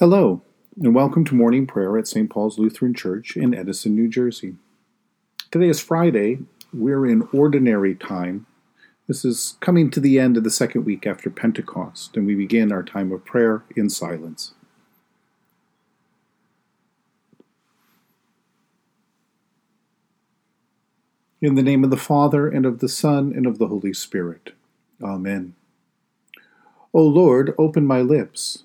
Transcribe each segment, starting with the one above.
Hello, and welcome to morning prayer at St. Paul's Lutheran Church in Edison, New Jersey. Today is Friday. We're in ordinary time. This is coming to the end of the second week after Pentecost, and we begin our time of prayer in silence. In the name of the Father, and of the Son, and of the Holy Spirit. Amen. O Lord, open my lips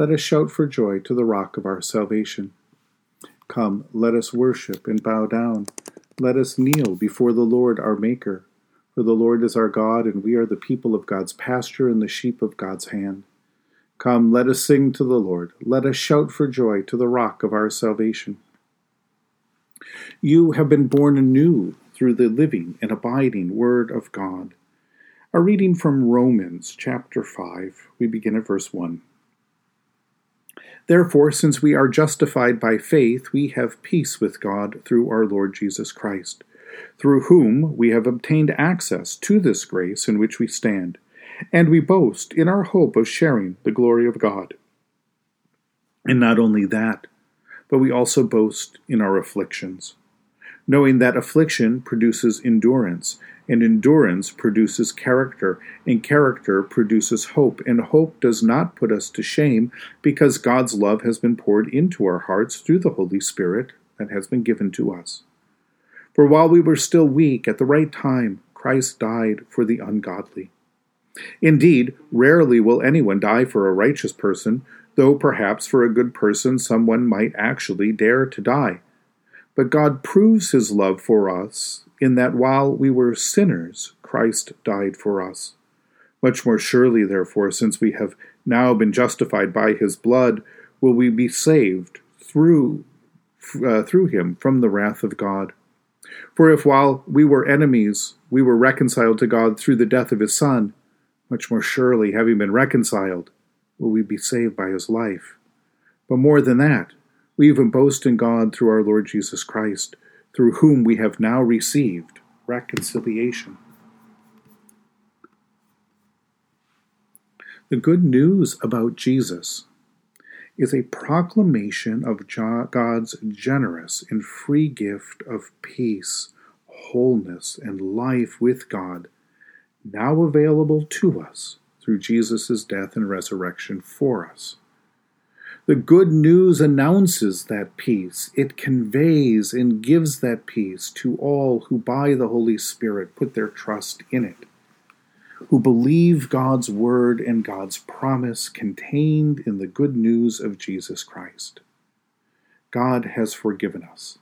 Let us shout for joy to the rock of our salvation. Come, let us worship and bow down. Let us kneel before the Lord our Maker. For the Lord is our God, and we are the people of God's pasture and the sheep of God's hand. Come, let us sing to the Lord. Let us shout for joy to the rock of our salvation. You have been born anew through the living and abiding Word of God. A reading from Romans chapter 5. We begin at verse 1. Therefore, since we are justified by faith, we have peace with God through our Lord Jesus Christ, through whom we have obtained access to this grace in which we stand, and we boast in our hope of sharing the glory of God. And not only that, but we also boast in our afflictions, knowing that affliction produces endurance, and endurance produces character, and character produces hope, and hope does not put us to shame, because God's love has been poured into our hearts through the Holy Spirit that has been given to us. For while we were still weak, at the right time, Christ died for the ungodly. Indeed, rarely will anyone die for a righteous person, though perhaps for a good person someone might actually dare to die. But God proves his love for us in that while we were sinners, Christ died for us. Much more surely, therefore, since we have now been justified by his blood, will we be saved through, uh, through him from the wrath of God. For if while we were enemies, we were reconciled to God through the death of his Son, much more surely, having been reconciled, will we be saved by his life. But more than that, we even boast in God through our Lord Jesus Christ through whom we have now received reconciliation. The good news about Jesus is a proclamation of God's generous and free gift of peace, wholeness, and life with God, now available to us through Jesus' death and resurrection for us. The good news announces that peace. It conveys and gives that peace to all who, by the Holy Spirit, put their trust in it, who believe God's word and God's promise contained in the good news of Jesus Christ. God has forgiven us.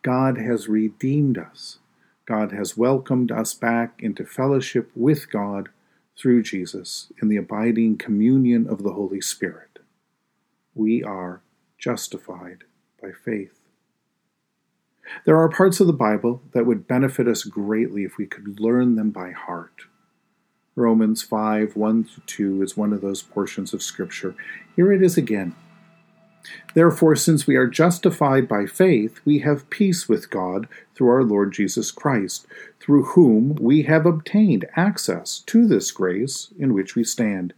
God has redeemed us. God has welcomed us back into fellowship with God through Jesus in the abiding communion of the Holy Spirit we are justified by faith. There are parts of the Bible that would benefit us greatly if we could learn them by heart. Romans 5 1 2 is one of those portions of Scripture. Here it is again. Therefore, since we are justified by faith, we have peace with God through our Lord Jesus Christ, through whom we have obtained access to this grace in which we stand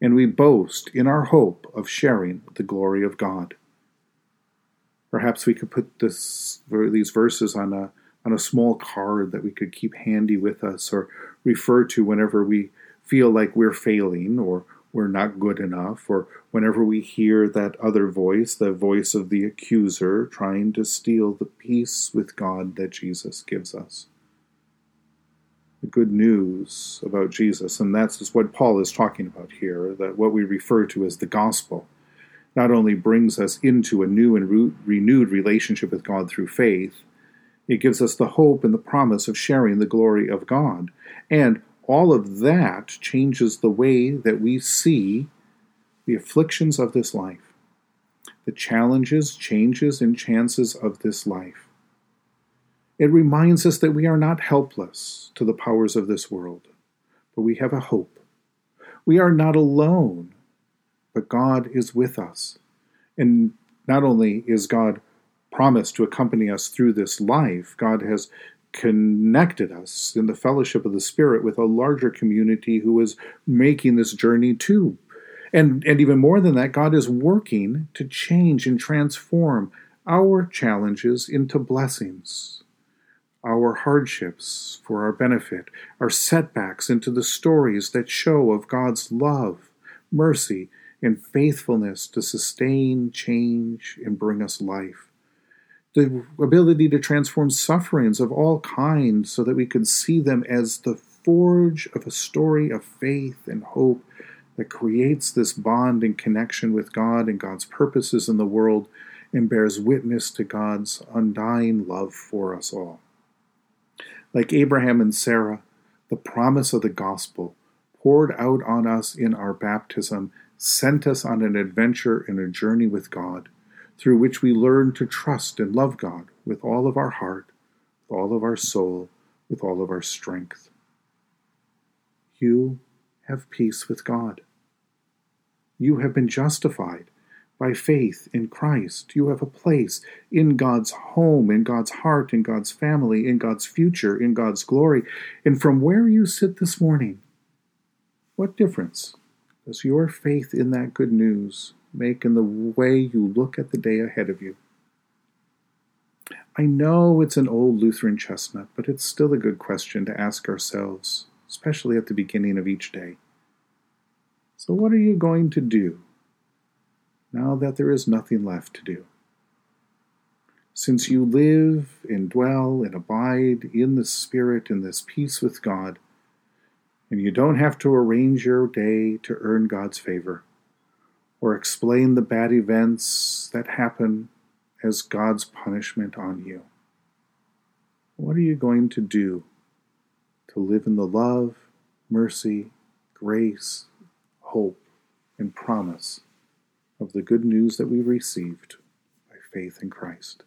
and we boast in our hope of sharing the glory of God. Perhaps we could put this, these verses on a, on a small card that we could keep handy with us or refer to whenever we feel like we're failing or, we're not good enough, or whenever we hear that other voice, the voice of the accuser, trying to steal the peace with God that Jesus gives us. The good news about Jesus, and that's what Paul is talking about here, that what we refer to as the gospel not only brings us into a new and re- renewed relationship with God through faith, it gives us the hope and the promise of sharing the glory of God. And all of that changes the way that we see the afflictions of this life, the challenges, changes, and chances of this life. It reminds us that we are not helpless to the powers of this world, but we have a hope. We are not alone, but God is with us. And not only is God promised to accompany us through this life, God has connected us in the fellowship of the Spirit with a larger community who is making this journey too. And, and even more than that, God is working to change and transform our challenges into blessings, our hardships for our benefit, our setbacks into the stories that show of God's love, mercy, and faithfulness to sustain, change, and bring us life the ability to transform sufferings of all kinds so that we could see them as the forge of a story of faith and hope that creates this bond and connection with God and God's purposes in the world and bears witness to God's undying love for us all. Like Abraham and Sarah, the promise of the gospel poured out on us in our baptism sent us on an adventure and a journey with God through which we learn to trust and love God with all of our heart, with all of our soul, with all of our strength. You have peace with God. You have been justified by faith in Christ. You have a place in God's home, in God's heart, in God's family, in God's future, in God's glory. And from where you sit this morning, what difference does your faith in that good news make in the way you look at the day ahead of you. I know it's an old Lutheran chestnut, but it's still a good question to ask ourselves, especially at the beginning of each day. So, what are you going to do now that there is nothing left to do? Since you live and dwell and abide in the Spirit in this peace with God, and you don't have to arrange your day to earn God's favor or explain the bad events that happen as God's punishment on you. What are you going to do to live in the love, mercy, grace, hope, and promise of the good news that we've received by faith in Christ?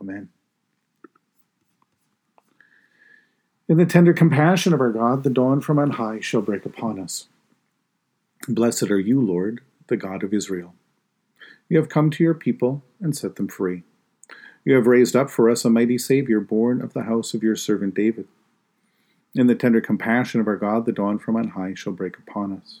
Amen. In the tender compassion of our God, the dawn from on high shall break upon us. Blessed are you, Lord the God of Israel. You have come to your people and set them free. You have raised up for us a mighty Savior, born of the house of your servant David. In the tender compassion of our God, the dawn from on high shall break upon us.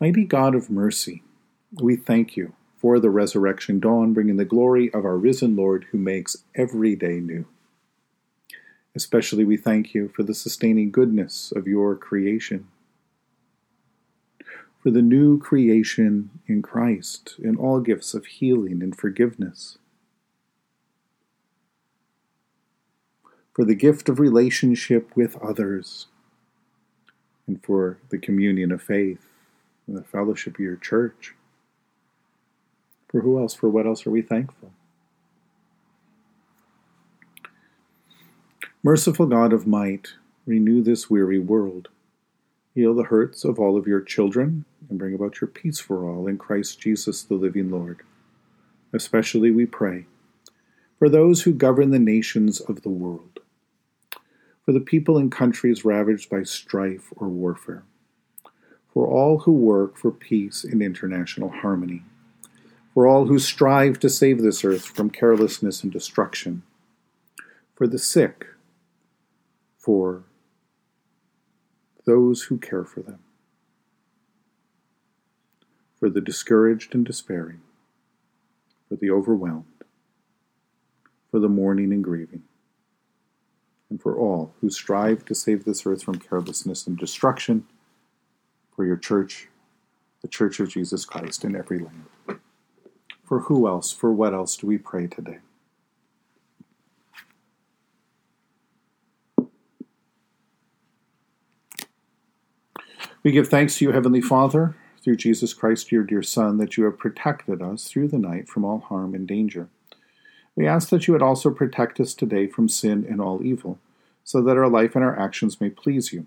Mighty God of mercy, we thank you for the resurrection dawn, bringing the glory of our risen Lord who makes every day new. Especially we thank you for the sustaining goodness of your creation for the new creation in Christ in all gifts of healing and forgiveness, for the gift of relationship with others, and for the communion of faith and the fellowship of your church. For who else? For what else are we thankful? Merciful God of might, renew this weary world. Heal the hurts of all of your children and bring about your peace for all in Christ Jesus, the living Lord. Especially we pray for those who govern the nations of the world, for the people in countries ravaged by strife or warfare, for all who work for peace and international harmony, for all who strive to save this earth from carelessness and destruction, for the sick, for those who care for them, for the discouraged and despairing, for the overwhelmed, for the mourning and grieving, and for all who strive to save this earth from carelessness and destruction, for your church, the Church of Jesus Christ in every land. For who else, for what else do we pray today? We give thanks to you, Heavenly Father, through Jesus Christ, your dear Son, that you have protected us through the night from all harm and danger. We ask that you would also protect us today from sin and all evil, so that our life and our actions may please you.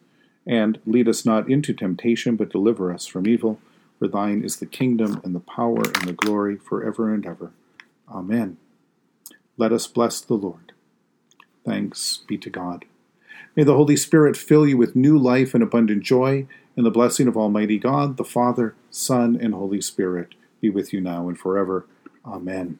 And lead us not into temptation, but deliver us from evil. For thine is the kingdom, and the power, and the glory, for ever and ever. Amen. Let us bless the Lord. Thanks be to God. May the Holy Spirit fill you with new life and abundant joy and the blessing of Almighty God, the Father, Son, and Holy Spirit be with you now and forever. Amen.